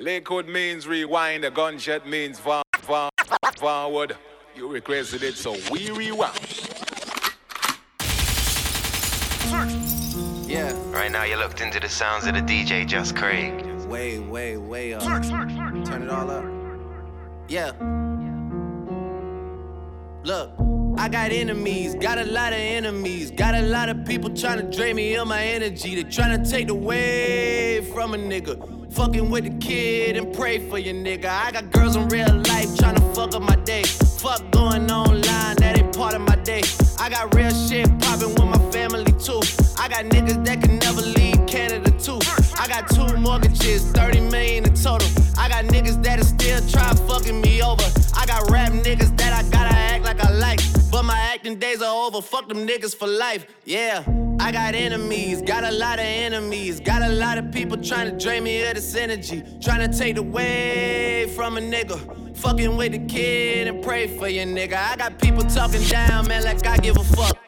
Lakewood means rewind, a gunshot means forward. forward. You requested it, so we rewind. Yeah. Right now, you're looked into the sounds of the DJ Just Craig. Way, way, way up. Turn it all up. Yeah. Look, I got enemies, got a lot of enemies, got a lot of people trying to drain me of my energy. They're trying to take away from a nigga. Fucking with the kid and pray for your nigga. I got girls in real life trying to fuck up my day. Fuck going online, that ain't part of my day. I got real shit popping with my family too. I got niggas that can never leave Canada too. I got two mortgages, 30 million in total. I got niggas that are still trying fucking me over. I got rap niggas that I gotta act like I like. But my acting days are over. Fuck them niggas for life. Yeah. I got enemies, got a lot of enemies, got a lot of people trying to drain me of this energy, trying to take away from a nigga. Fucking with the kid and pray for your nigga. I got people talking down, man, like I give a fuck.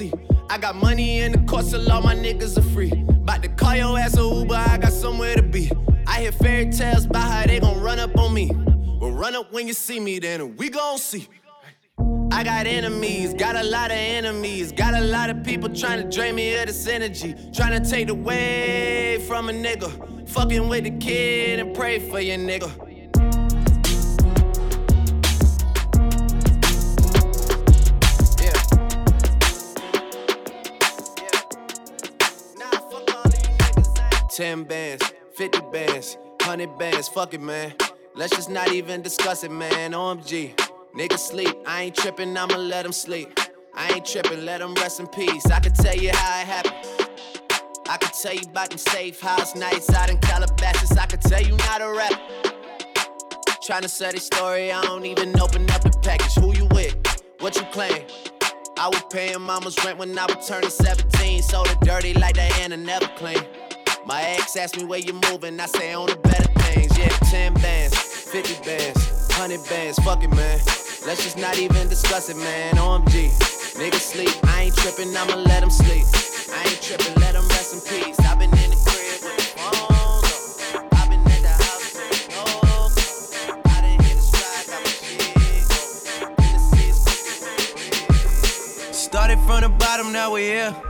see. I got money in the course, so all my niggas are free. About to call your ass a Uber, I got somewhere to be. I hear fairy tales about how they gon' run up on me. Well, run up when you see me, then we gon' see. I got enemies, got a lot of enemies, got a lot of people trying to drain me of this energy, trying to take away from a nigga. Fucking with the kid and pray for your nigga. Ten bands, 50 bands, 100 bands, fuck it, man. Let's just not even discuss it, man. OMG. Nigga sleep, I ain't tripping, I'ma let him sleep. I ain't tripping, let him rest in peace. I can tell you how it happened. I can tell you about them safe house nights out in Calabasas. I can tell you not a rap. Trying to sell the story, I don't even open up the package. Who you with? What you claim? I was paying mama's rent when I was turning 17. Sold it dirty like Diana never clean. My ex asked me where you moving, I say on the better things. Yeah, 10 bands, 50 bands, 100 bands, fuck it, man. Let's just not even discuss it, man. OMG, niggas sleep, I ain't tripping, I'ma let them sleep. I ain't tripping, let them rest in peace. I've been in the crib with the phone. Started from the bottom, now we're here.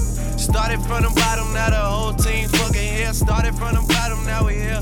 Started from the bottom, now the whole team fucking here. Started from the bottom, now we here.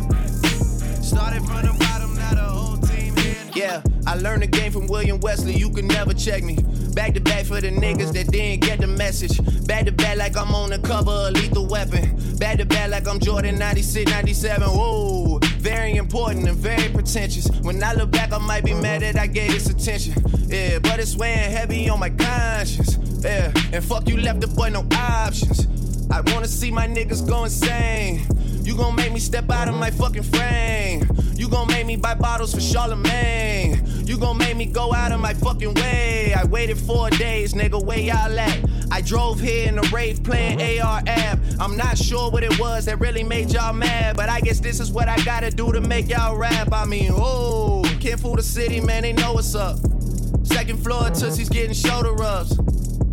Started from the bottom, now the whole team here. Yeah, I learned the game from William Wesley. You can never check me. Back to back for the niggas that didn't get the message. Back to back like I'm on the cover of Lethal Weapon. Back to back like I'm Jordan 96, 97. Whoa, very important and very pretentious. When I look back, I might be mad that I gave this attention. Yeah, but it's weighing heavy on my conscience. Yeah, and fuck you left the boy no options. I wanna see my niggas go insane. You gon' make me step out of my fucking frame. You gon' make me buy bottles for Charlemagne. You gon' make me go out of my fucking way. I waited four days, nigga, where y'all at? I drove here in a rave playing AR-AB. I'm not sure what it was that really made y'all mad, but I guess this is what I gotta do to make y'all rap. I mean, oh, can't fool the city, man, they know what's up. Second floor, Tootsie's getting shoulder rubs.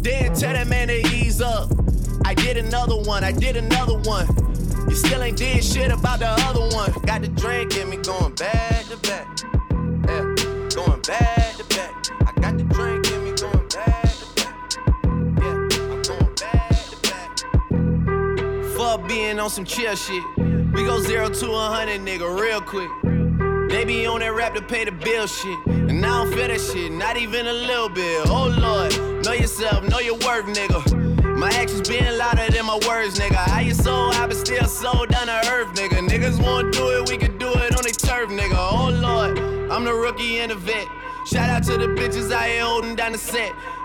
Then tell that man to ease up. I did another one, I did another one. You still ain't did shit about the other one. Got the drink in me going back to back. Yeah going back to back. I got the drink in me going back to back. Yeah, I'm going back to back. Fuck being on some chill shit. We go zero to a hundred, nigga, real quick. They be on that rap to pay the bill shit. And I don't feel that shit, not even a little bit. Oh lord, know yourself, know your worth, nigga. My actions being louder than my words, nigga. How you so I but still so down to earth, nigga. Niggas wanna do it, we can do it on their turf, nigga. Oh lord, I'm the rookie and the vet. Shout out to the bitches out here holding down the set.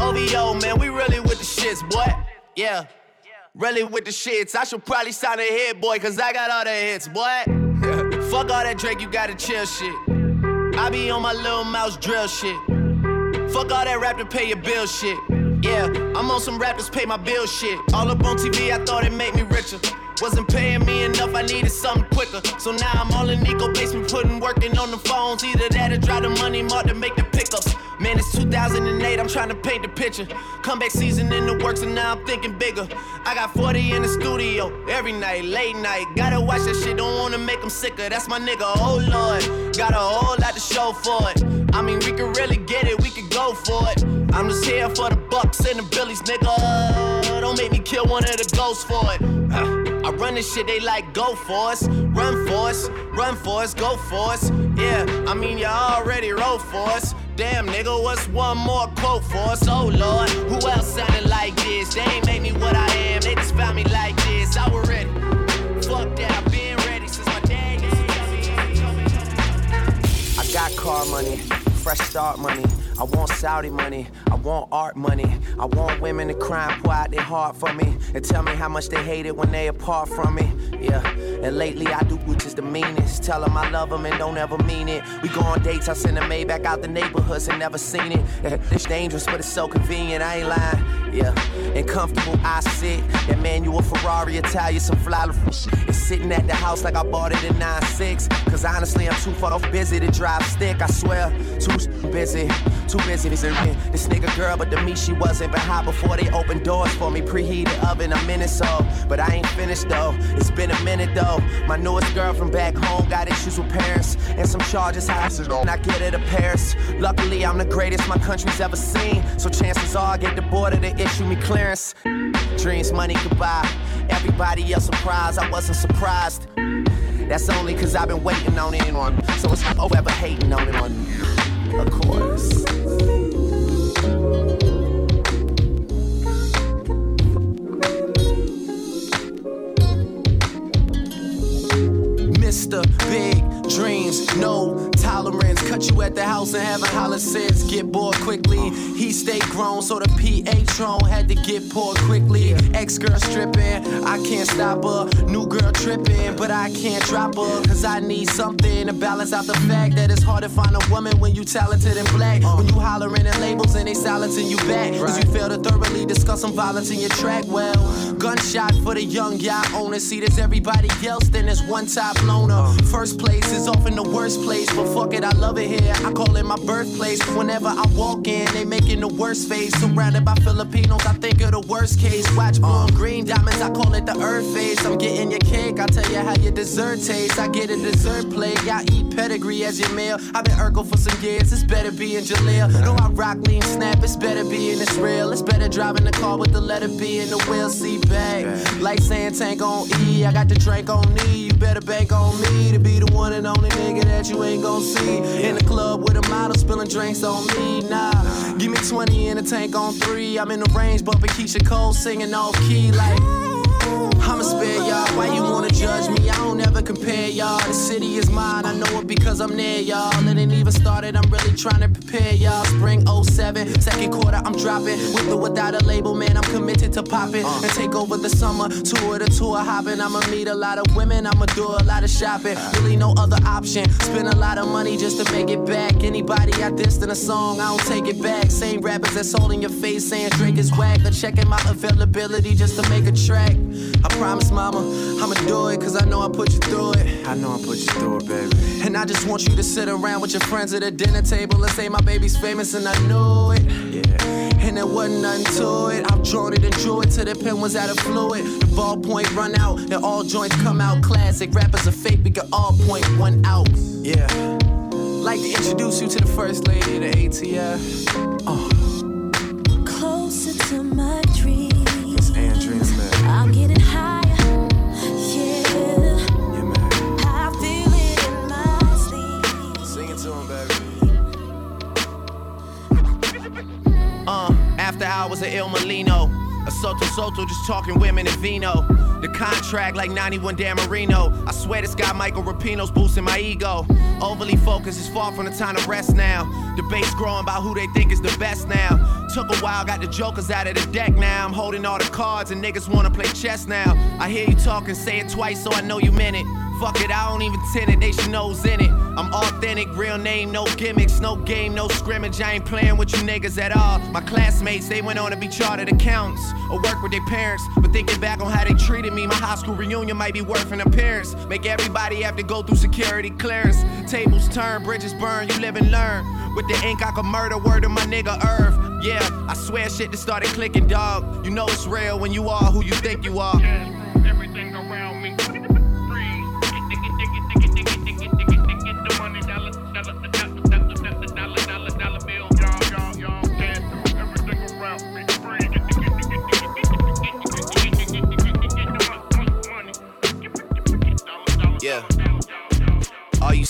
OVO, man, we really with the shits, boy. Yeah, really with the shits. I should probably sign a hit, boy, cause I got all the hits, boy. fuck all that Drake, you gotta chill shit. I be on my Lil Mouse drill shit. Fuck all that rap to pay your bill shit. Yeah, I'm on some rappers pay my bill shit. All up on TV, I thought it made me richer. Wasn't paying me enough, I needed something quicker. So now I'm all in Nico basement, putting working on the phones. Either that or drive the money mark to make the pickups. Man, it's 2008, I'm trying to paint the picture. Comeback season in the works, and now I'm thinking bigger. I got 40 in the studio every night, late night. Gotta watch that shit, don't wanna make them sicker. That's my nigga, oh lord. Got a whole lot to show for it. I mean, we could really get it, we could go for it. I'm just here for the bucks and the billies, nigga. Don't make me kill one of the ghosts for it. I run this shit, they like go for us, run for us, run for us, go for us. Yeah, I mean you already roll for us. Damn nigga, what's one more quote for us? Oh lord, who else sounded like this? They ain't made me what I am, they just found me like this. I was ready. Fuck that, I've been ready since my me. I got car money, fresh start money. I want Saudi money, I want art money. I want women to cry and pour out their heart for me and tell me how much they hate it when they apart from me. Yeah, and lately I do which is the meanest. Tell them I love them and don't ever mean it. We go on dates, I send a Maybach out the neighborhoods and never seen it. Eh, it's dangerous, but it's so convenient, I ain't lying. Yeah, and comfortable I sit. That manual Ferrari, Italian, some fly It's sitting at the house like I bought it in 9-6. Cause honestly, I'm too far off busy to drive stick. I swear, too busy. Too busy to This nigga girl, but to me she wasn't. But hot before they opened doors for me. Preheated oven a minute so. But I ain't finished though. It's been a minute though. My newest girl from back home got issues with parents. And some charges high. And I get it to Paris. Luckily, I'm the greatest my country's ever seen. So chances are I get the border to issue me clearance. Dreams, money, goodbye. Everybody else surprised. I wasn't surprised. That's only cause I've been waiting on it on. So it's oh ever hating on it on of course. Mr. Big Dreams, no tolerance. Cut you at the house and have a holler since. Get bored quickly. He stayed grown, so the Patron had to get poured quickly. Ex girl stripping, I can't stop her. New girl tripping, but I can't drop her. Cause I need something to balance out the fact that it's hard to find a woman when you talented and black. When you hollering at labels and they silencing you back. Cause you fail to thoroughly discuss some violence in your track. Well, gunshot for the young yacht owner. See, there's everybody else, then there's one top loner. Uh. First place is often the worst place, but fuck it, I love it here. I call it my birthplace. Whenever I walk in, they making the worst face. Surrounded by Filipinos, I think of the worst case. Watch uh. blue and green diamonds, I call it the earth phase. I'm getting your cake, I'll tell you how your dessert tastes. I get a dessert plate, I eat pedigree as your meal. I've been Urkel for some years, it's better being Jaleel. No, I rock lean snap, it's better being this real. It's better driving the car with the letter B in the wheel seat bag. Like saying tank on E, I got the drink on me. You better bank on me to be the one and only nigga that you ain't gon' see. In the club with a model spilling drinks on me. Nah, give me 20 in a tank on three. I'm in the range bumping Keyshia Cole singing off key like. I'ma spare y'all. Why you wanna judge me? I don't ever compare y'all. The city is mine. I know it because I'm near y'all. It ain't even started. I'm really trying to prepare y'all. Spring 07, second quarter, I'm dropping. With or without a label, man, I'm committed to popping uh. and take over the summer. Tour to tour hopping. I'ma meet a lot of women. I'ma do a lot of shopping. Really no other option. Spend a lot of money just to make it back. Anybody I dissed in a song, I don't take it back. Same rappers that's holding your face saying Drake is whack. Or checking my availability just to make a track. I promise, mama, I'ma do it, cause I know I put you through it. I know I put you through it, baby. And I just want you to sit around with your friends at a dinner table and say my baby's famous, and I knew it. Yeah. And there wasn't nothing to it. I've drawn it and drew it till the pen was out of fluid. The ballpoint run out, and all joints come out classic. Rappers are fake, we can all point one out. Yeah. Like to introduce you to the first lady of the ATF. Uh. Closer to my dreams. It's Andrea, man. I'm getting higher. After hours of Il Mulino. A Sotto Sotto just talking women and vino. The contract like 91 Dan Marino. I swear this guy Michael Rapino's boosting my ego. Overly focused is far from the time to rest now. Debates growing about who they think is the best now. Took a while, got the jokers out of the deck now. I'm holding all the cards and niggas wanna play chess now. I hear you talking, say it twice so I know you meant it. Fuck it, I don't even tend it, they should know's in it. I'm authentic, real name, no gimmicks, no game, no scrimmage. I ain't playing with you niggas at all. My classmates, they went on to be chartered accountants or work with their parents. But thinking back on how they treated me, my high school reunion might be worth an appearance. Make everybody have to go through security clearance. Tables turn, bridges burn, you live and learn. With the ink, I could murder word of my nigga Irv. Yeah, I swear shit just started clicking, dog. You know it's real when you are who you think you are. Everything around me.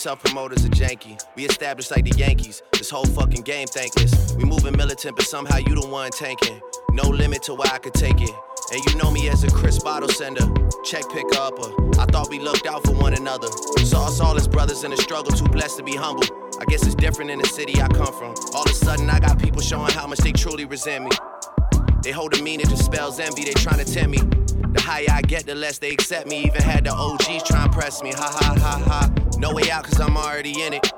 Self promoters are janky. We established like the Yankees. This whole fucking game thankless. We moving militant, but somehow you the one tanking. No limit to where I could take it. And you know me as a Chris bottle sender, check picker upper. I thought we looked out for one another. Saw us all as brothers in the struggle, too blessed to be humble. I guess it's different in the city I come from. All of a sudden, I got people showing how much they truly resent me. They hold a meaning to spells envy, they trying to tempt me. The higher I get, the less they accept me. Even had the OGs try and press me. Ha ha ha ha. No way out, cause I'm already in it.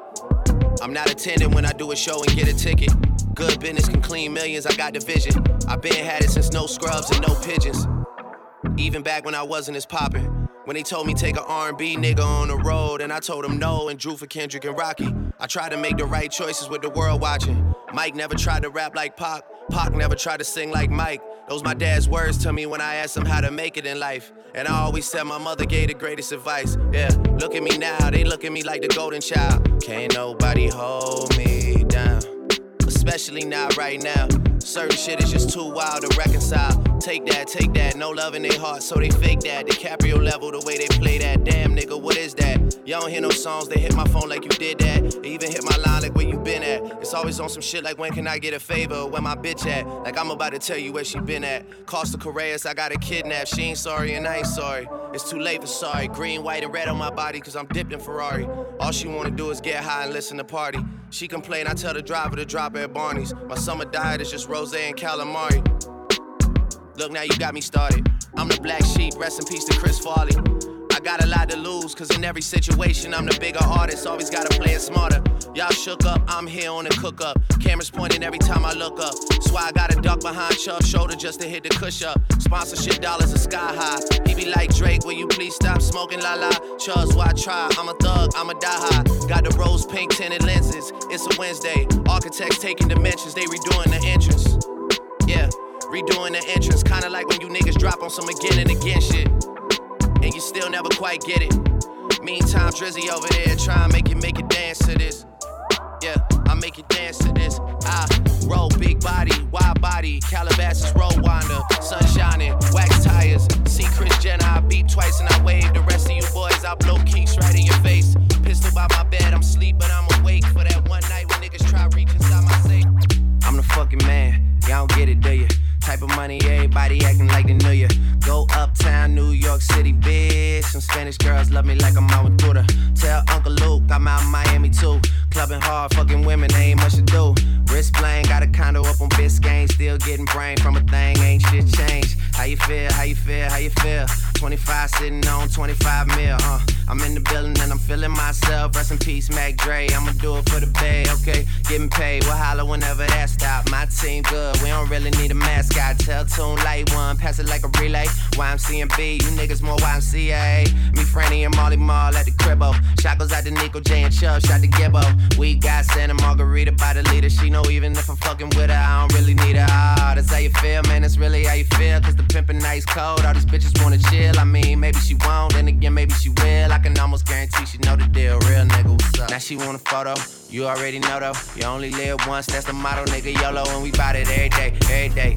I'm not attending when I do a show and get a ticket. Good business can clean millions, I got the vision. I been had it since no scrubs and no pigeons. Even back when I wasn't as poppin'. When they told me take a R&B nigga on the road, and I told them no and drew for Kendrick and Rocky. I tried to make the right choices with the world watching. Mike never tried to rap like Pac. Pac never tried to sing like Mike. Those my dad's words to me when I asked him how to make it in life. And I always said my mother gave the greatest advice. Yeah, look at me now, they look at me like the golden child. Can't nobody hold me down especially not right now. Certain shit is just too wild to reconcile. Take that, take that, no love in their heart, so they fake that. DiCaprio level, the way they play that. Damn nigga, what is that? Y'all don't hear no songs, they hit my phone like you did that. They even hit my line like where you been at. It's always on some shit like when can I get a favor? Where my bitch at? Like I'm about to tell you where she been at. Costa Correas, I got a kidnap. She ain't sorry and I ain't sorry. It's too late for sorry. Green, white, and red on my body, cause I'm dipped in Ferrari. All she wanna do is get high and listen to party. She complain, I tell the driver to drop her at Barney's. My summer diet is just rose and calamari. Look, now you got me started. I'm the black sheep, rest in peace to Chris Farley. Got a lot to lose, cause in every situation, I'm the bigger artist, always gotta play it smarter. Y'all shook up, I'm here on the cook up. Cameras pointing every time I look up. Why I gotta duck behind Chubb's shoulder just to hit the kush up. Sponsorship dollars are sky high. He be like Drake, will you please stop smoking la la? Chubbs, why try? I'm a thug, I'm a die high. Got the rose pink tinted lenses. It's a Wednesday. Architects taking dimensions, they redoing the entrance. Yeah, redoing the entrance. Kinda like when you niggas drop on some again and again shit. And you still never quite get it. Meantime, Drizzy over there trying to make it make it dance to this. Yeah, I make it dance to this. I roll big body, wide body, Calabasas roll winder, sun shining, wax tires. See Kris Jenner, I beep twice and I wave. The rest of you boys, I blow kicks right in your face. Pistol by my bed, I'm sleep, but I'm awake for that one night when niggas try reach inside my safe. I'm the fucking man, y'all don't get it, do ya? Type of money, everybody acting like they knew ya. Go uptown, New York City, bitch. Some Spanish girls love me like I'm Duda. Tell Uncle Luke I'm out in Miami too. Clubbing hard, fucking women, ain't much to do. Wrist playing, got a condo up on Biscayne. Still getting brain from a thing, ain't shit changed. How you feel, how you feel, how you feel? 25 sitting on 25 mil, uh. I'm in the building and I'm feeling myself. Rest in peace, Mac Dre. I'ma do it for the bay, okay? Getting paid, we'll holler whenever that stop. My team good, we don't really need a mascot. Tell Tune Light One, pass it like a relay. YMCMB, you niggas more YMCA. Me, Franny, and Mally Mall at the cribbo. Shot goes out to Nico J and Chubb, shot to Gibbo. We got Santa Margarita by the leader. She know even if I'm fucking with her, I don't really need her. Ah, that's how you feel, man. That's really how you feel. Cause the pimpin' nice cold. All these bitches wanna chill. I mean, maybe she won't, then again, maybe she will. I can almost guarantee she know the deal. Real nigga, what's up? Now she want a photo. You already know though. You only live once, that's the motto, nigga. YOLO, and we bout it every day, every day,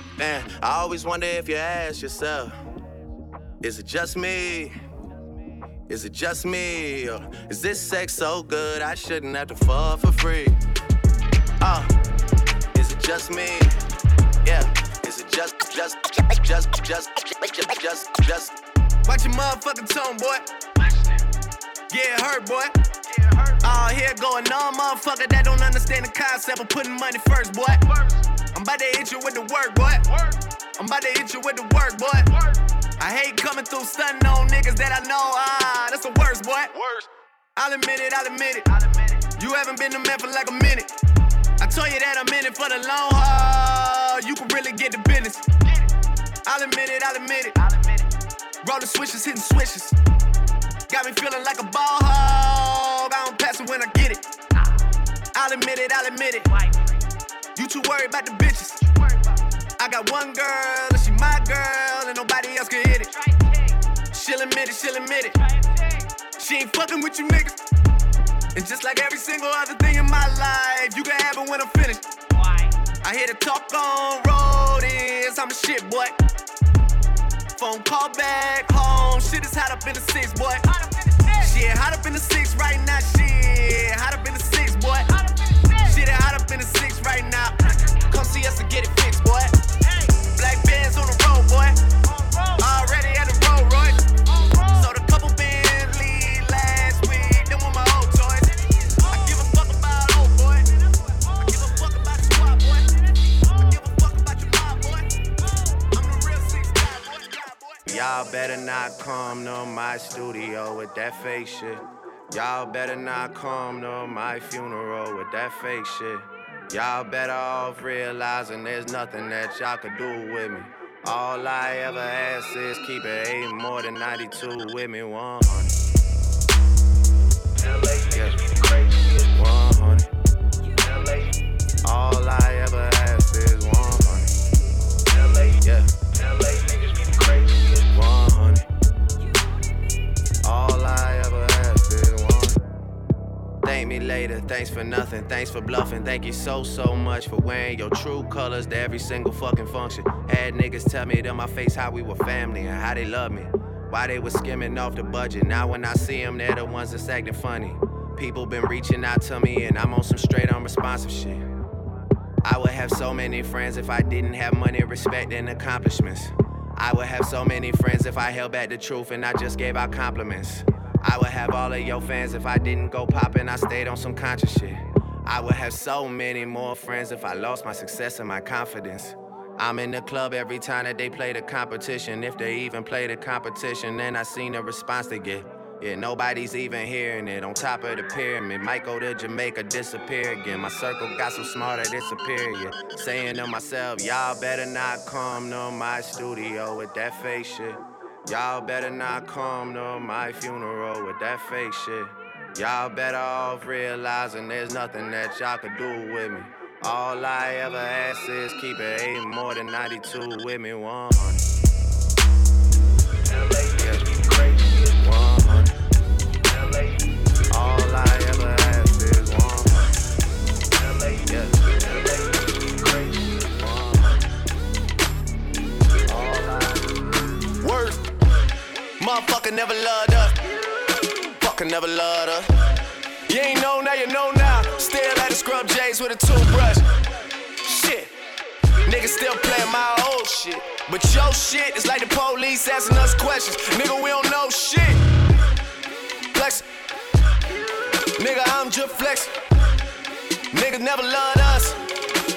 Man, I always wonder if you ask yourself, is it just me? Is it just me? Or is this sex so good I shouldn't have to fall for free? Uh, is it just me? Yeah, is it just, just, just, just, just, just, just? Watch your motherfucking tone, boy. Yeah, it hurt, boy. Oh, here going on, motherfucker that don't understand the concept of putting money first, boy. I'm about to hit you with the work, boy. I'm about to hit you with the work, boy. I hate coming through stunting on niggas that I know. Ah, that's the worst, boy. I'll admit it, I'll admit it. You haven't been the man for like a minute. I told you that I'm in it for the long haul. You can really get the business. I'll admit it, I'll admit it. Rolling switches, hitting switches. Got me feeling like a ball hog. I don't pass it when I get it. I'll admit it, I'll admit it. You too worried about the bitches. I got one girl, and she my girl, and nobody else can hit it. She'll admit it, she'll admit it. She ain't fucking with you niggas. And just like every single other thing in my life, you can have it when I'm finished. I hear the talk on road is I'm a shit, boy. Phone call back home, shit is hot up in the six, boy. Shit, hot up in the six right now, shit. Hot up in the six, boy. Shit, hot up in the six right now. Come see us and get it fixed, boy. Black bands on the road, boy. Y'all better not come to my studio with that fake shit. Y'all better not come to my funeral with that fake shit. Y'all better off realizing there's nothing that y'all could do with me. All I ever ask is keep it ain't more than 92 with me 100. Later, thanks for nothing, thanks for bluffing. Thank you so, so much for wearing your true colors to every single fucking function. Had niggas tell me to my face how we were family and how they love me. Why they was skimming off the budget. Now when I see them, they're the ones that's acting funny. People been reaching out to me and I'm on some straight unresponsive shit. I would have so many friends if I didn't have money, respect, and accomplishments. I would have so many friends if I held back the truth and I just gave out compliments. I would have all of your fans if I didn't go poppin', I stayed on some conscious shit. I would have so many more friends if I lost my success and my confidence. I'm in the club every time that they play the competition. If they even play the competition, then I seen the response they get. Yeah, nobody's even hearing it. On top of the pyramid, might go to Jamaica, disappear again. My circle got so smart that it's superior. Saying to myself, y'all better not come to my studio with that fake shit. Y'all better not come to my funeral with that fake shit. Y'all better off realizing there's nothing that y'all could do with me. All I ever ask is keep it eight more than 92 with me, 100. Motherfucker never loved her. Fucker never loved her. You ain't know now, you know now. Still at the scrub J's with a toothbrush. Shit. Niggas still playing my old shit. But your shit is like the police asking us questions. Nigga, we don't know shit. Flex. Nigga, I'm just flex. Niggas never loved us.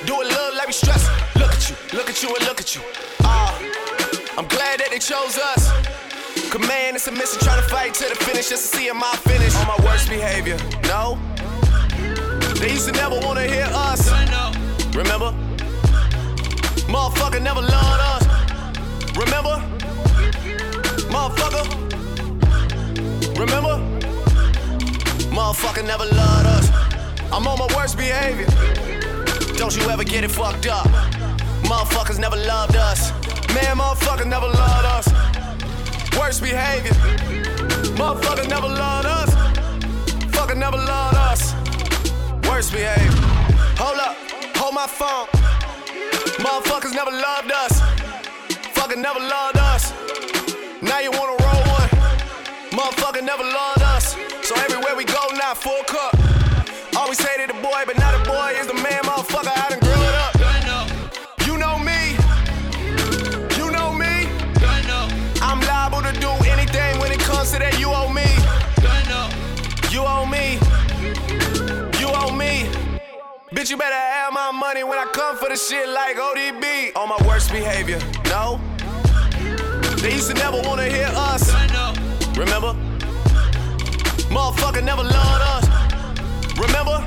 Do it look like we stress. Look at you, look at you, and look at you. Ah, I'm glad that they chose us. Command and submission, trying to fight to the finish just to see him my finish. On my worst behavior, no. They used to never wanna hear us. Remember? Motherfucker never loved us. Remember? Motherfucker. Remember? Motherfucker never loved us. I'm on my worst behavior. Don't you ever get it fucked up. Motherfuckers never loved us. Man, motherfuckers never loved us. Worst behavior. Motherfucker never loved us. Fucker never loved us. Worst behavior. Hold up, hold my phone. Motherfuckers never loved us. Fucker never loved us. Now you wanna roll one. Motherfucker never loved us. So everywhere we go now, full cup. Always hated the boy, but now the boy is the man, Bitch, you better have my money when I come for the shit like ODB. On my worst behavior. No. They used to never wanna hear us. Remember? Motherfucker never loved us. Remember?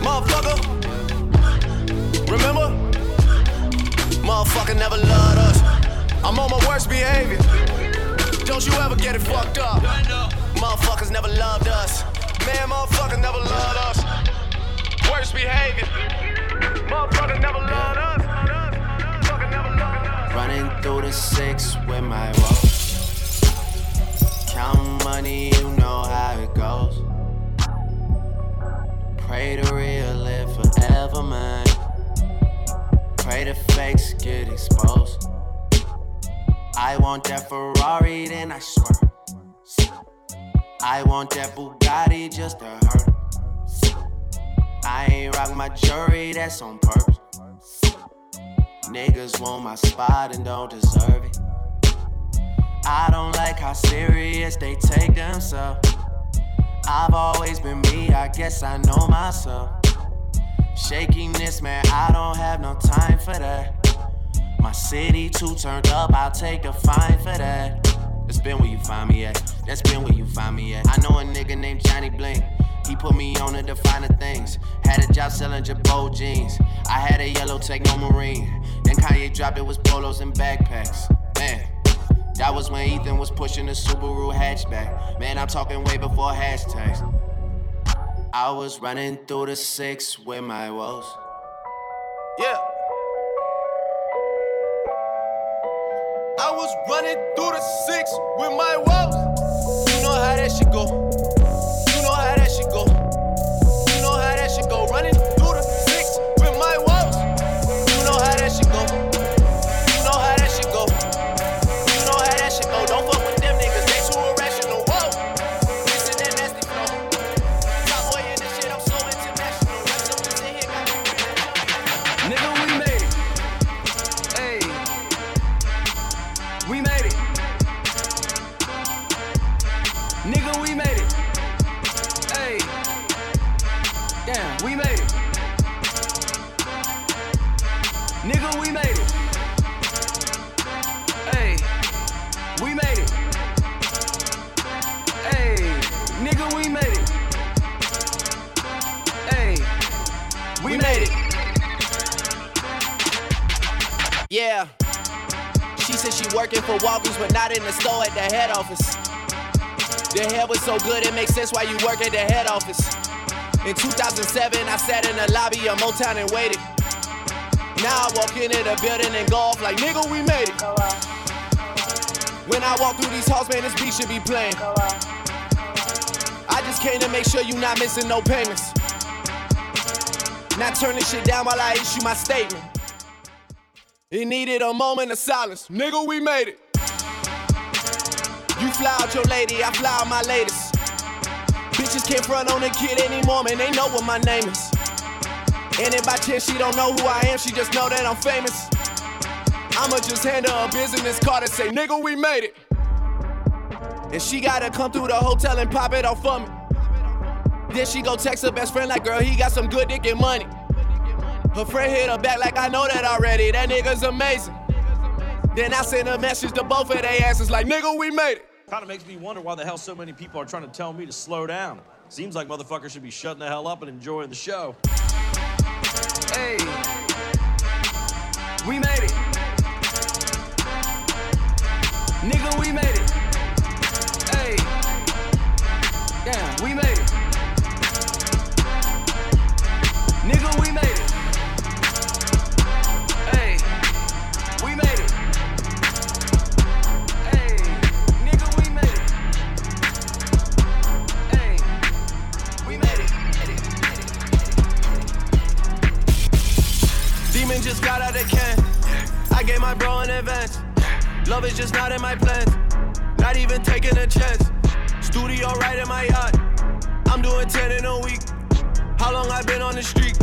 Motherfucker. Remember? Motherfucker never loved us. I'm on my worst behavior. Don't you ever get it fucked up. Motherfuckers never loved us. Man, motherfuckers never loved us. Worst behavior. Motherfuckers never loved us. Running through the six with my woes. Count money, you know how it goes. Pray the real live forever, man. Pray the fakes get exposed. I want that Ferrari, then I swear. I want that Bugatti just to hurt. I ain't rock my jewelry, that's on purpose. Niggas want my spot and don't deserve it. I don't like how serious they take themselves. I've always been me, I guess I know myself. Shakiness, man, I don't have no time for that. My city too turned up, I'll take a fine for that. That's been where you find me at. That's been where you find me at. I know a nigga named Johnny Blink. He put me on to the finer things. Had a job selling Jabot jeans. I had a yellow Techno Marine. Then Kanye dropped it was polos and backpacks. Man, That was when Ethan was pushing the Subaru hatchback. Man, I'm talking way before hashtags. I was running through the six with my woes. Yeah. I was running through the six with my woes. You know how that shit go. Working for Walgreens, but not in the store at the head office. The hair was so good, it makes sense why you work at the head office. In 2007, I sat in the lobby of Motown and waited. Now I walk into the building and go off like, nigga, we made it. When I walk through these halls, man, this beat should be playing. I just came to make sure you not missing no payments. Not turn this shit down while I issue my statement. It needed a moment of silence. Nigga, we made it. You fly out your lady, I fly out my latest. Bitches can't front on a kid anymore, man. They know what my name is. And if by chance she don't know who I am, she just know that I'm famous. I'ma just hand her a business card and say, nigga, we made it. And she gotta come through the hotel and pop it off for me. Then she go text her best friend like, girl, he got some good dick and money. Her friend hit her back like I know that already. That nigga's amazing. Then I send a message to both of their asses like, nigga, we made it. Kind of makes me wonder why the hell so many people are trying to tell me to slow down. Seems like motherfuckers should be shutting the hell up and enjoying the show. Hey, we made it. Nigga, we made it. Gave my bro an advance. Love is just not in my plans. Not even taking a chance. Studio right in my yacht. I'm doing 10 in a week. How long I been on the street?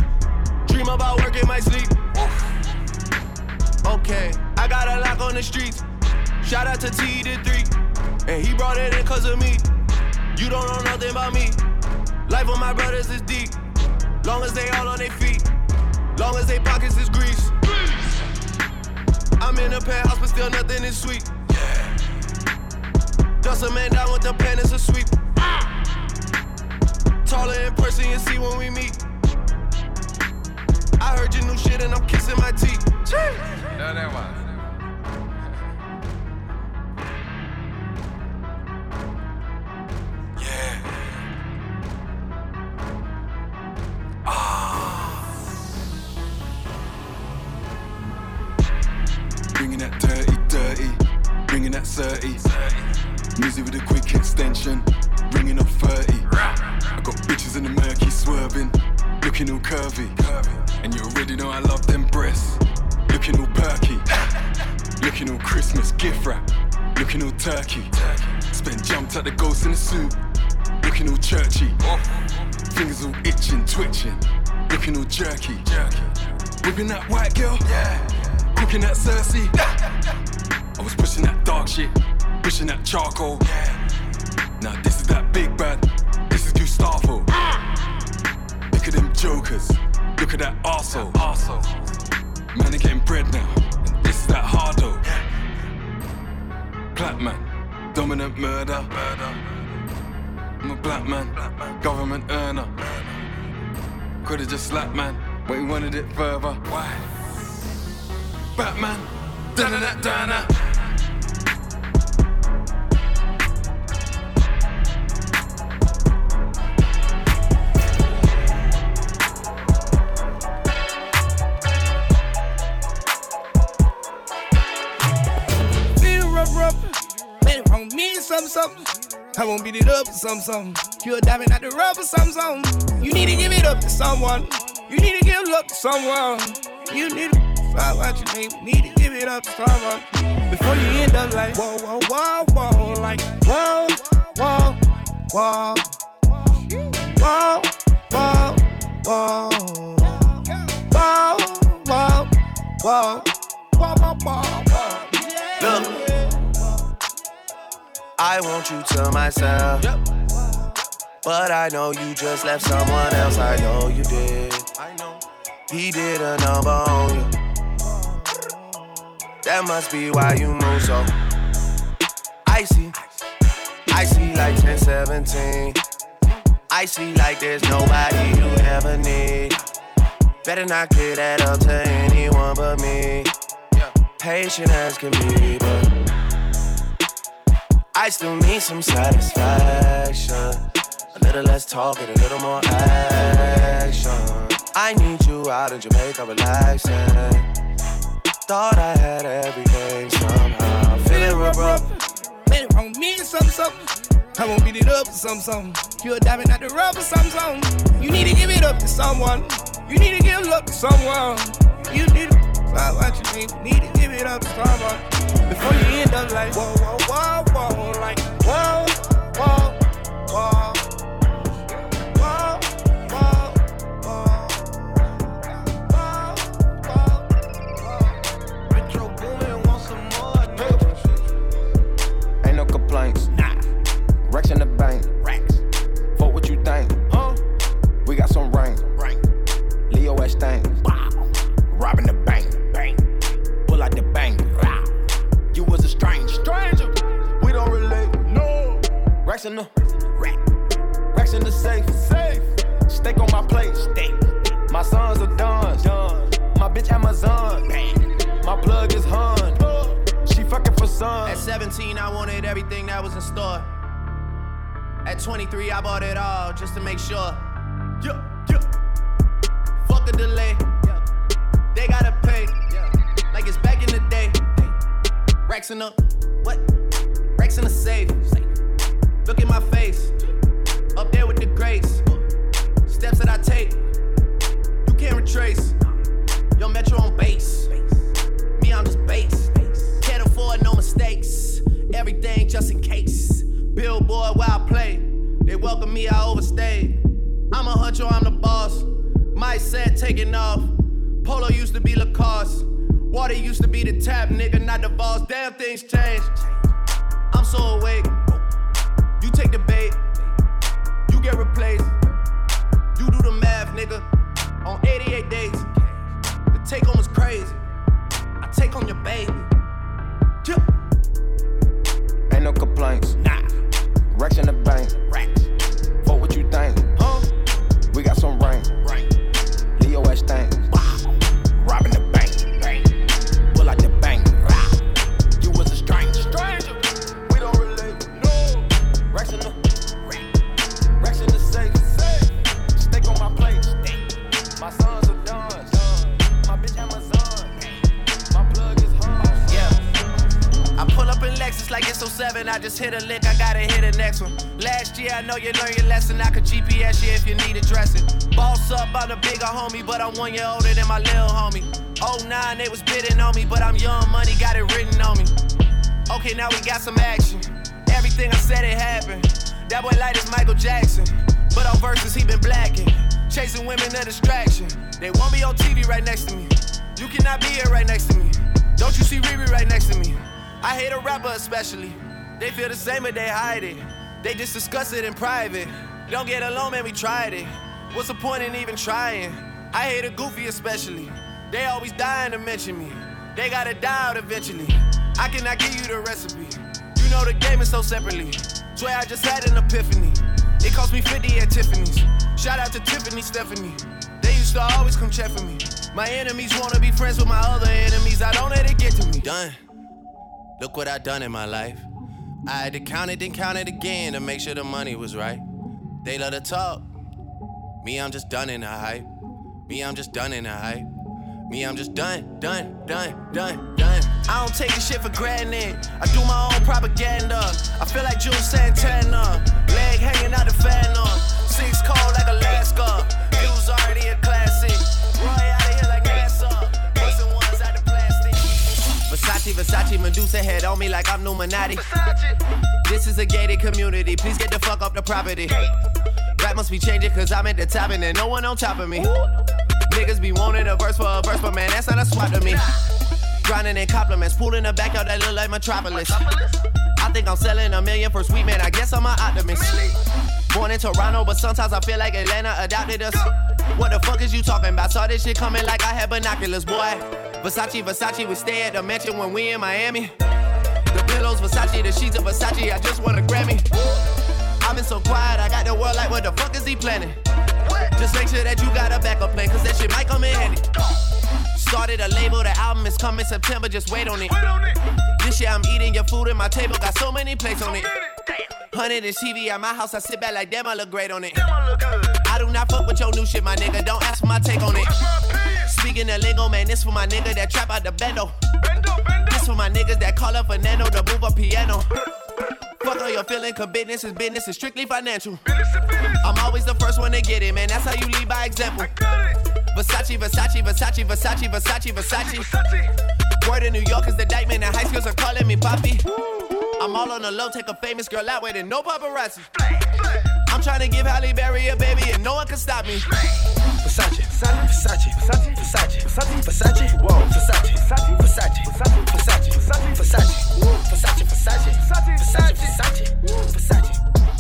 Dream about work in my sleep. Okay, I got a lock on the streets. Shout out to T the three. And he brought it in cause of me. You don't know nothing about me. Life of my brothers is deep. Long as they all on their feet. Long as they pockets is grease. I'm in a penthouse, but still nothing is sweet. Dust a man down with the pen, it's a sweep. Taller in person, you see when we meet. I heard your new shit and I'm kissing my teeth. No, that one. Whipping that white girl, yeah. cooking that Cersei. I was pushing that dark shit, pushing that charcoal. Now this is that big bad, this is Gustavo. Ah. Look at them jokers, look at that arsehole. Man, they getting bread now, and this is that hardo. Black man, dominant murder. I'm a black man, government earner. Could've just slapped man, but he wanted it further. Why? Batman. Dun dun dun dun. Something, something. I won't beat it up or something, something. You're diving out the rubber, something, something. You need to give it up to someone. You need to give love to someone. You need to find what you need. Need to give it up to someone. Before you end up like, whoa, whoa, whoa, whoa. Like, whoa, whoa, whoa. Whoa, whoa, whoa. Whoa, whoa, whoa. Whoa, whoa, whoa, whoa. Look, I want you to myself. But I know you just left someone else. I know you did. I know. He did a number on you. That must be why you move so icy. Icy like 1017. Icy like there's nobody you ever need. Better not get that up to anyone but me. Patient as can be, but I still need some satisfaction. A little less talk and a little more action. I need you out in Jamaica relaxing. Thought I had everything somehow. Feeling rough, rough. It on me something, something. I won't beat it up or something, something. You're diving out the or something, something. You need to give it up to someone. You need to give love to someone. You need to find what you need. Need to give it up to someone. Before you end up like, whoa, whoa, whoa, whoa. Like, whoa, whoa. Whoa, Rex in the. Rack. Rex in the safe. Safe. Steak on my plate. Steak. My sons are done. Done. My bitch Amazon. Bang. My plug is hun. She fucking for son. At 17, I wanted everything that was in store. At 23, I bought it all just to make sure. Yeah, yeah. Fuck the delay. They gotta pay. Like it's back in the day. Racks in the what? Racks in the safe. Look at my face. Up there with the grace. Steps that I take. You can't retrace. Yo, Metro on base. Me, I'm just base. Can't afford no mistakes. Everything just in case. Billboard where I play. They welcome me, I overstayed. I'm a huncho, I'm the boss. My set taking off. Polo used to be Lacoste. Water used to be the tap, nigga, not the boss. Damn, things changed. I'm so awake. You. You do the math, nigga. On 88 days. The take home is crazy. I take on your baby. You learn your lesson. I could GPS you if you need addressing. Boss up, I'm the bigger homie, but I'm one year older than my little homie. 09, they was bidding on me, but I'm young money, got it written on me. Okay, now we got some action. Everything I said, it happened. That boy light is Michael Jackson. But on verses, he been blacking. Chasing women, a distraction. They won't be on TV right next to me. You cannot be here right next to me. Don't you see Riri right next to me? I hate a rapper especially. They feel the same, but they hide it. They just discuss it in private. Don't get alone, man, we tried it. What's the point in even trying? I hate a goofy especially. They always dying to mention me. They gotta die out eventually. I cannot give you the recipe. You know the game is so separately. Swear I just had an epiphany. It cost me 50 at Tiffany's. Shout out to Tiffany Stephanie. They used to always come check for me. My enemies wanna be friends with my other enemies. I don't let it get to me. Done. Look what I done in my life. I had to count it, then count it again to make sure the money was right. They love to talk. Me, I'm just done in the hype. Me, I'm just done in the hype. Me, I'm just done, done, done, done, done. I don't take this shit for granted. I do my own propaganda. I feel like Juelz Santana. Leg hanging out the Phantom. Six cold like Alaska. Views already a classic. Roy Versace, Versace, Medusa head on me like I'm Illuminati. This is a gated community. Please get the fuck off the property. Rap must be changing cause I'm at the top and there's no one on top of me. Niggas be wanting a verse for a verse, but man, that's not a swap to me. Grinding in compliments, pooling the back out that look like Metropolis. I think I'm selling a million for sweet man, I guess I'm an optimist. Born in Toronto, but sometimes I feel like Atlanta adopted us. What the fuck is you talking about? Saw this shit coming like I had binoculars, boy. Versace, Versace, we stay at the mansion when we in Miami. The pillows, Versace, the sheets of Versace, I just want a Grammy. I've been so quiet, I got the world like, what the fuck is he planning? Just make sure that you got a backup plan, cause that shit might come in handy. Started a label, the album is coming September, just wait on it. This year I'm eating your food and my table got so many plates on it. Hundred inch TV at my house, I sit back like damn, I look great on it. I do not fuck with your new shit, my nigga. Don't ask for my take on it. Speaking of lingo, man, this for my nigga that trap out the bendo. bendo, bendo. This for my niggas that call up a nano to move a piano. Fuck all your feeling, cause business is business, is strictly financial. I'm always the first one to get it, man. That's how you lead by example. Versace, Versace, Versace, Versace, Versace, Versace. Word in New York is the diamond, and high schools are calling me Poppy. I'm all on the low, take a famous girl out with it, no paparazzi. I'm trying to give Halle Berry a baby, and no one can stop me. Versace, Versace, Versace, Versace, Versace, Versace, whoa, Versace, Versace, Versace, Versace, Versace, Versace, Versace, Versace, Versace, Versace, Versace, Versace,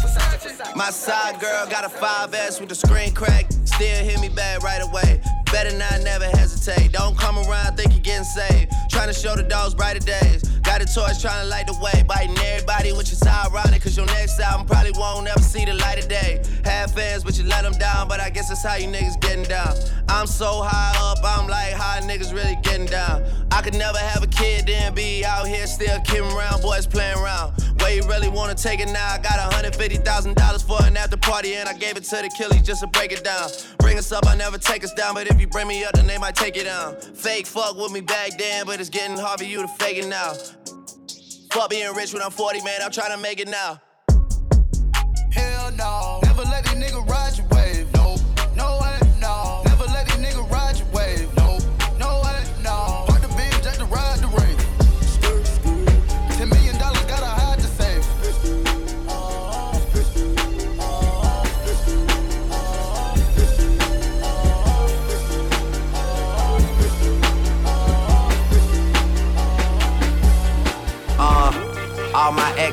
Versace, Versace. My side girl got a five S with the screen crack, still hit me back right away. Better not never hesitate. Don't come around, thinking you're getting saved. Trying to show the dogs brighter days. Got a torch trying to light the way. Biting everybody, which is ironic. Cause your next album probably won't ever see the light of day. Have fans, but you let them down. But I guess that's how you niggas getting down. I'm so high up, I'm like, how niggas really getting down? I could never have a kid, then be out here still kidding around, boys playing around. Where you really wanna take it now? I got $150,000 for an after party, and I gave it to the killies just to break it down. Bring us up, I never take us down, but if you bring me up, then they might take it down. Fake fuck with me back then, but it's getting hard for you to fake it now. Fuck being rich when I'm 40, man, I'm trying to make it now. Hell no. Never let these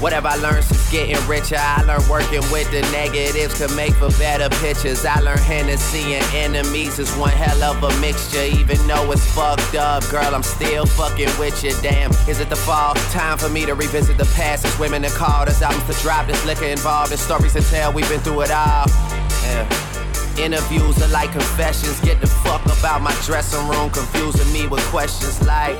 Whatever I learned since getting richer, I learned working with the negatives to make for better pictures. I learned Hennessy and enemies is one hell of a mixture. Even though it's fucked up, girl, I'm still fucking with you. Damn, is it the fall? Time for me to revisit the past. There's women to call, there's albums to drop, there's liquor involved, there's stories to tell. We've been through it all. Yeah. Interviews are like confessions. Get the fuck about my dressing room, confusing me with questions like.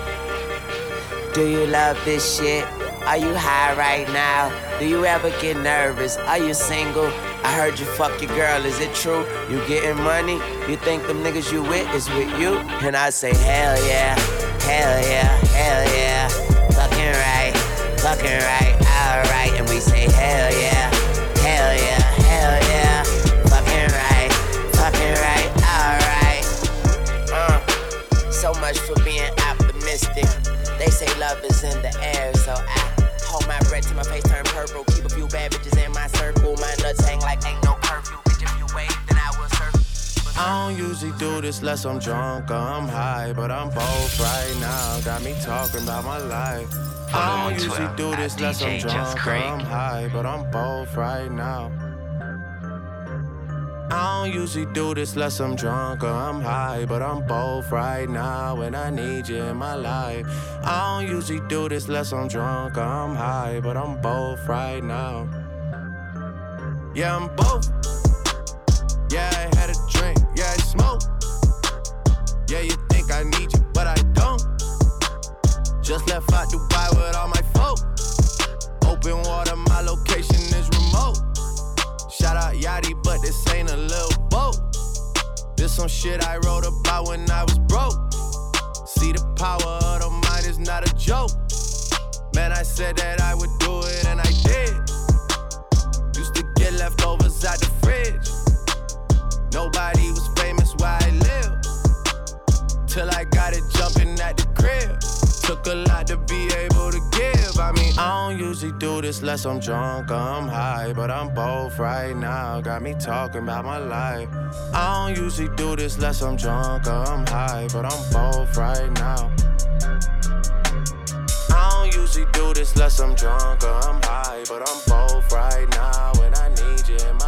Do you love this shit? Are you high right now? Do you ever get nervous? Are you single? I heard you fuck your girl, is it true? You getting money? You think them niggas you with is with you? And I say, hell yeah, hell yeah, hell yeah. Fucking right, fucking right, alright. And we say, hell yeah, hell yeah, hell yeah. Fucking right, fucking right, alright. Uh, so much for being optimistic. They say love is in the air, so I hold till my face turn purple. Keep a few bad bitches in my circle. My nuts hang like ain't no curfew. Bitch, if you wave, then I will surf. I don't usually do this unless I'm drunk or I'm high, but I'm both right now. Got me talking about my life. I don't usually do this unless I'm drunk or I'm high, but I'm both right now. I don't usually do this unless I'm drunk or I'm high, but I'm both right now and I need you in my life. I don't usually do this unless I'm drunk or I'm high, but I'm both right now. Yeah, I'm both. Yeah, I had a drink. Yeah, I smoke. Yeah, you think I need you, but I don't. Just left out Dubai this ain't a little boat. This some shit I wrote about when I was broke. See the power of the mind is not a joke. Man, I said that I would do it and I did. Used to get leftovers out the fridge. Nobody was famous where I live. Till I got it jumping at the crib. Took a lot to be to give. I don't usually do this unless I'm drunk I'm high, but I'm both right now. Got me talking about my life. I don't usually do this unless I'm drunk I'm high, but I'm both right now. I don't usually do this unless I'm drunk I'm high, but I'm both right now, and I need you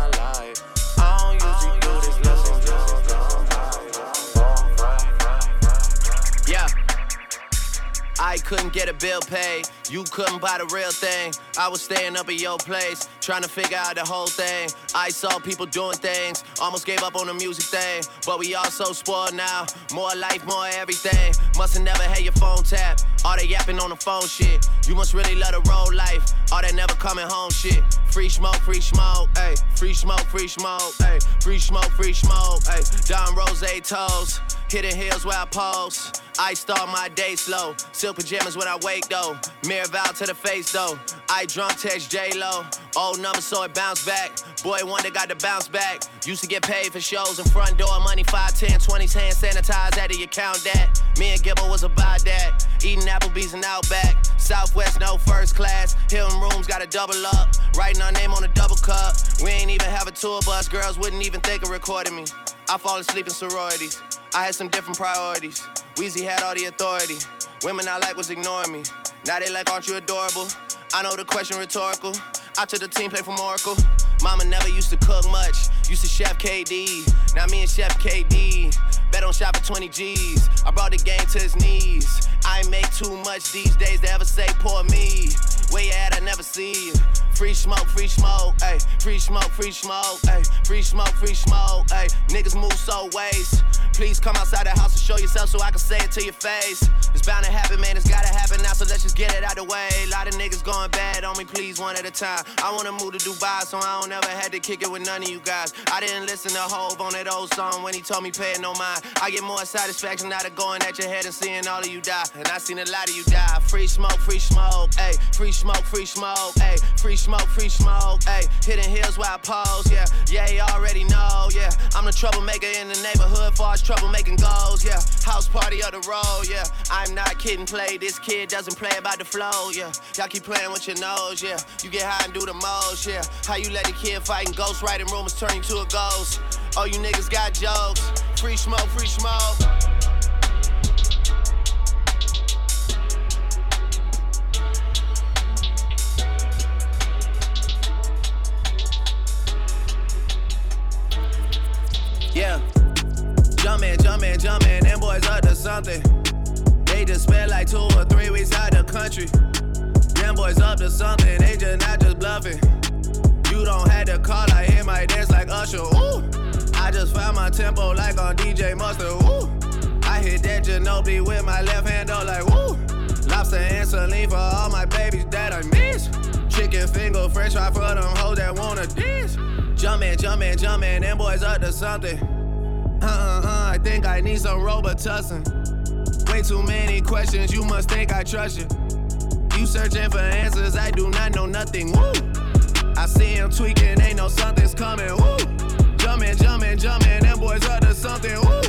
I couldn't get a bill paid. You couldn't buy the real thing. I was staying up at your place, trying to figure out the whole thing. I saw people doing things, almost gave up on the music thing. But we all so spoiled now. More life, more everything. Must've never had your phone tap. All that yapping on the phone shit. You must really love the road life. All that never coming home shit. Free smoke, free smoke, ayy. Free smoke, free smoke, ayy. Free smoke, free smoke, ayy. Don Rose toes. Hitting hills where I pose. I start my day slow. Silk pajamas when I wake though. Mirror vow to the face though. I drunk text J Lo. Old number so it bounce back. Boy wonder got to bounce back. Used to get paid for shows in front door. Money 5, 10, 20s hand sanitized out of your count that. Me and Gibbo was about that. Eating Applebee's and Outback. Southwest no first class. Hilton rooms got to double up. Writing our name on a double cup. We ain't even have a tour bus. Girls wouldn't even think of recording me. I fall asleep in sororities. I had some different priorities. Weezy had all the authority. Women I like was ignoring me. Now they like, aren't you adorable? I know the question rhetorical. I took the team play from Oracle. Mama never used to cook much. Used to chef KD. Now me and Chef KD. Bet on shop for 20 G's. I brought the game to his knees. I make too much these days to ever say poor me. Where you at? I never see you. Free smoke, free smoke, ayy. Free smoke, free smoke, ayy. Free smoke, free smoke, ayy. Niggas move so waste. Please come outside the house and show yourself so I can say it to your face. It's bound to happen, man. It's gotta happen now, so let's just get it out the way. A lot of niggas going bad on me, please, one at a time. I wanna move to Dubai, so I don't ever had to kick it with none of you guys. I didn't listen to Hove on that old song when he told me pay it no mind. I get more satisfaction out of going at your head and seeing all of you die. And I seen a lot of you die. Free smoke, free smoke, ayy. Free smoke, free smoke, ayy. Free smoke, free smoke, ayy. Hitting hills where I pose, yeah. Yeah, you already know, yeah. I'm the troublemaker in the neighborhood, far as troublemaking goes, yeah. House party of the road, yeah. I'm not kidding, play. This kid doesn't play about the flow, yeah. Y'all keep playing with your nose, yeah. You get high and do the most, yeah. How you let a kid fighting ghost writing rumors turn you to a ghost? Oh, you niggas got jokes. Free smoke, free smoke. Yeah. Jumpin', jumpin', jumpin', them boys up to something. They just spent like two or three weeks out the country. Them boys up to something, they just not just bluffing. You don't have to call, I hear my dance like Usher. Ooh. I just found my tempo like on DJ Mustard. Ooh. I hit that Ginobili with my left hand, though, like woo. Lobster and saline for all my babies that I miss. Chicken finger, french fry for them hoes that wanna dance. Jumpin', jumpin', jumpin', them boys up to something. Uh uh uh, I think I need some Robitussin. Way too many questions, you must think I trust you. You searching for answers, I do not know nothing. Woo! I see him tweaking, ain't no something's coming. Woo! Jumpin', jumpin', jumpin', them boys up to something. Woo!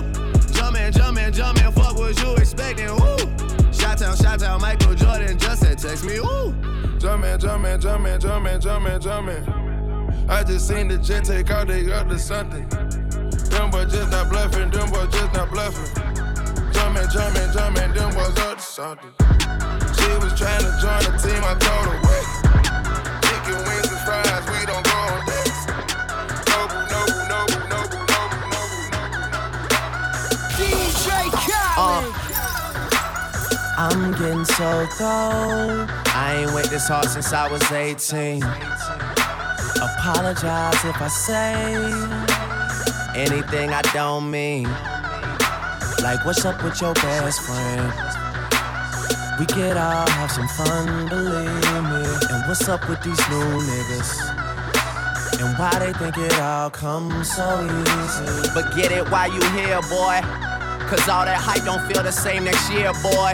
Jumpin', jumpin', jumpin', fuck what you expecting. Woo! Shout out, shout out, Michael Jordan just said text me. Woo! Jumpin', jumpin', jumpin', jumpin', jumpin', jumpin'. I just seen the jet take out, they to something. Them boys just not bluffing, them boys just not bluffing. Jumpin', jumpin', jumpin', them boys up to something. She was trying to join the team, I told her I'm getting so cold. I ain't went this hard since I was 18. Apologize if I say anything I don't mean. Like, what's up with your best friend? We could all have some fun, believe me. And what's up with these new niggas? And why they think it all comes so easy? But get it while you here, boy. Cause all that hype don't feel the same next year, boy.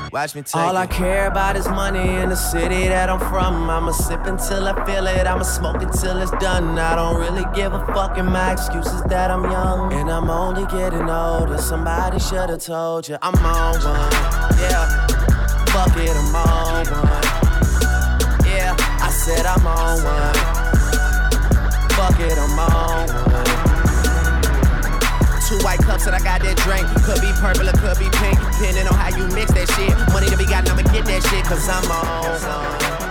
Watch me take All I care about is money in the city that I'm from. I'ma sip until I feel it. I'ma smoke until it's done. I don't really give a fuck, and my excuse is that I'm young. And I'm only getting older. Somebody should've told you I'm on one. Yeah, fuck it, I'm on one. Yeah, I said I'm on one. White cups and I got that drink. Could be purple or could be pink, depending on how you mix that shit. Money to be got, I'ma get that shit, cause I'm on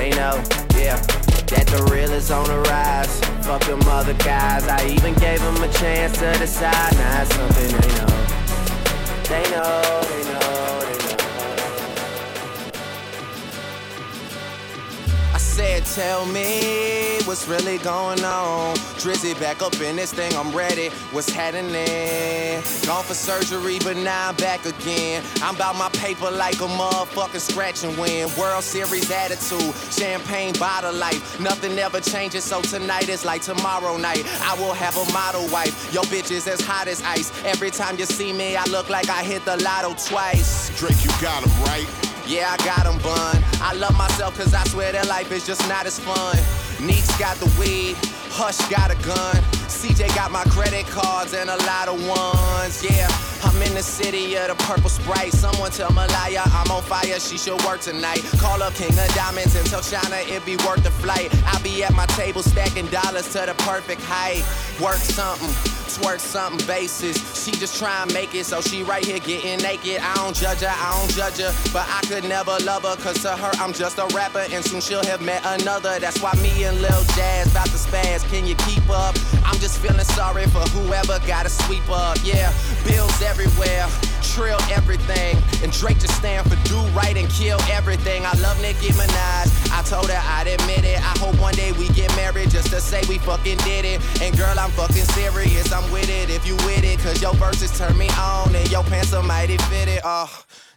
They know, yeah. That the real is on the rise. Fuck them other guys. I even gave them a chance to decide. Now it's something they know. They know, they know, they know. I said, tell me what's really going on. Drizzy back up in this thing, I'm ready. What's happening? Gone for surgery, but now I'm back again. I'm about my paper like a motherfucking scratch and win. World Series attitude, champagne bottle life. Nothing ever changes, so tonight is like tomorrow night. I will have a model wife. Your bitch is as hot as ice. Every time you see me, I look like I hit the lotto twice. Drake, you got him right. Yeah, I got got 'em bun. I love myself cause I swear that life is just not as fun. Neeks got the weed, Hush got a gun. CJ got my credit cards and a lot of ones. Yeah, I'm in the city of the purple sprite. Someone tell Malaya I'm on fire, she should work tonight. Call up King of Diamonds and tell China it be worth the flight. I'll be at my table stacking dollars to the perfect height. Work something twerk something basis. She just try and make it, so she right here getting naked. I don't judge her, I don't judge her, but I could never love her, cause to her I'm just a rapper, and soon she'll have met another. That's why me and Lil Jazz about to spaz. Can you keep up? I'm just feeling sorry for whoever gotta sweep up. Yeah, bills everywhere. Trill everything, and Drake just stand for do right and kill everything. I love Nicki Minaj. I told her I'd admit it. I hope one day we get married just to say we fucking did it. And girl, I'm fucking serious. I'm with it if you with it. Cause your verses turn me on and your pants are mighty fitted. Oh,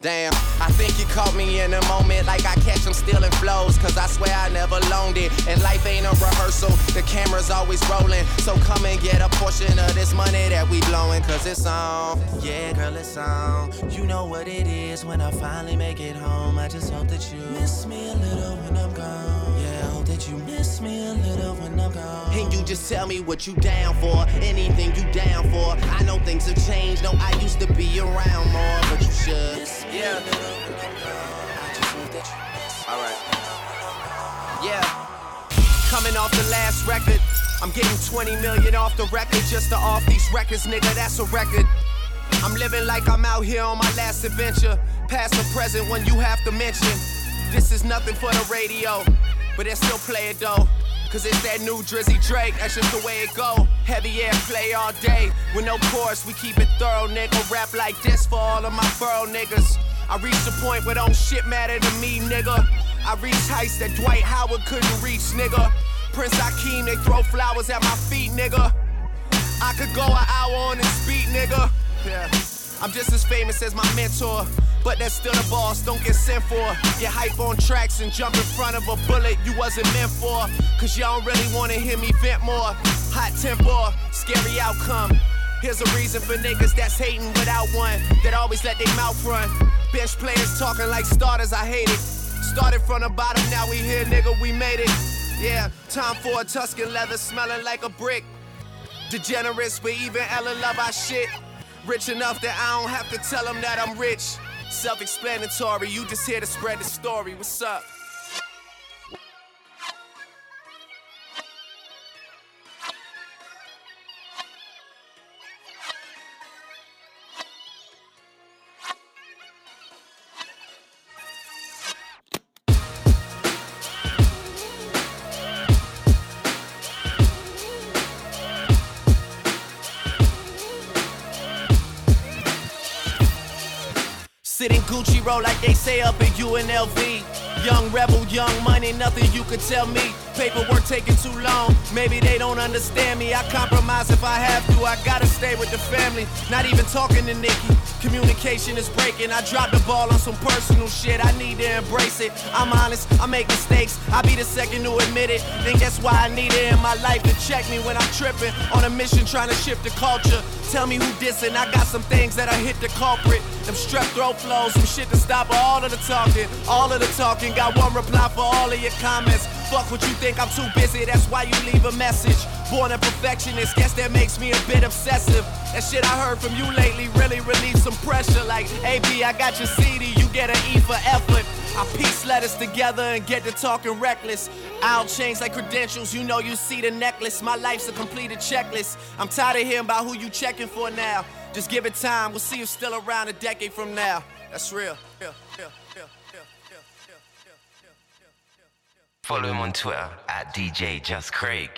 damn. I think you caught me in a moment like I catch them stealing flows. Cause I swear I never loaned it. And life ain't a rehearsal. The camera's always rolling. So come and get a portion of this money that we blowing. Cause it's on. Yeah, girl, it's on. You know what it is when I finally make it home. I just hope that you miss me a little when I'm gone. Yeah, I hope that you miss me a little when I'm gone. And you just tell me what you down for. Anything you down for. I know things have changed. No, I used to be around more, but you should. Yeah. Alright. Yeah. Coming off the last record. I'm getting 20 million off the record just to off these records, nigga. That's a record. I'm living like I'm out here on my last adventure. Past or present when you have to mention. This is nothing for the radio, but they still play it though. Cause it's that new Drizzy Drake, that's just the way it go. Heavy air play all day, with no chorus, we keep it thorough, nigga. Rap like this for all of my borough niggas. I reached the point where don't shit matter to me, nigga. I reached heights that Dwight Howard couldn't reach, nigga. Prince Akeem, they throw flowers at my feet, nigga. I could go an hour on this beat, nigga. Yeah. I'm just as famous as my mentor, but that's still the boss. Don't get sent for. Get hype on tracks and jump in front of a bullet you wasn't meant for. Cause y'all don't really wanna hear me vent more. Hot temper, scary outcome. Here's a reason for niggas that's hating without one, that always let their mouth run. Bench players talking like starters, I hate it. Started from the bottom, now we here, nigga, we made it. Yeah, time for a Tuscan leather smelling like a brick. Degenerates, but even Ellen love our shit. Rich enough that I don't have to tell them that I'm rich. Self explanatory, you just here to spread the story. What's up? Gucci roll like they say up at UNLV. Young rebel, young money, nothing you could tell me. Paperwork taking too long, maybe they don't understand me. I compromise if I have to, I gotta stay with the family. Not even talking to Nicki, communication is breaking. I dropped the ball on some personal shit, I need to embrace it. I'm honest, I make mistakes, I be the second to admit it. Think that's why I need it in my life to check me when I'm tripping. On a mission trying to shift the culture. Tell me who dissing, I got some things that I hit the culprit. Them strep throat flows, some shit to stop all of the talking. All of the talking, got one reply for all of your comments. Fuck what you think, I'm too busy, that's why you leave a message. Born a perfectionist, guess that makes me a bit obsessive. That shit I heard from you lately really relieved some pressure. Like, AB, I got your CD, you get an E for effort. I piece letters together and get to talking reckless. I'll change like credentials, you know you see the necklace. My life's a completed checklist. I'm tired of hearing about who you checking for now. Just give it time. We'll see you still around a decade from now. That's real. real. Follow him on Twitter at DJ Just Craig.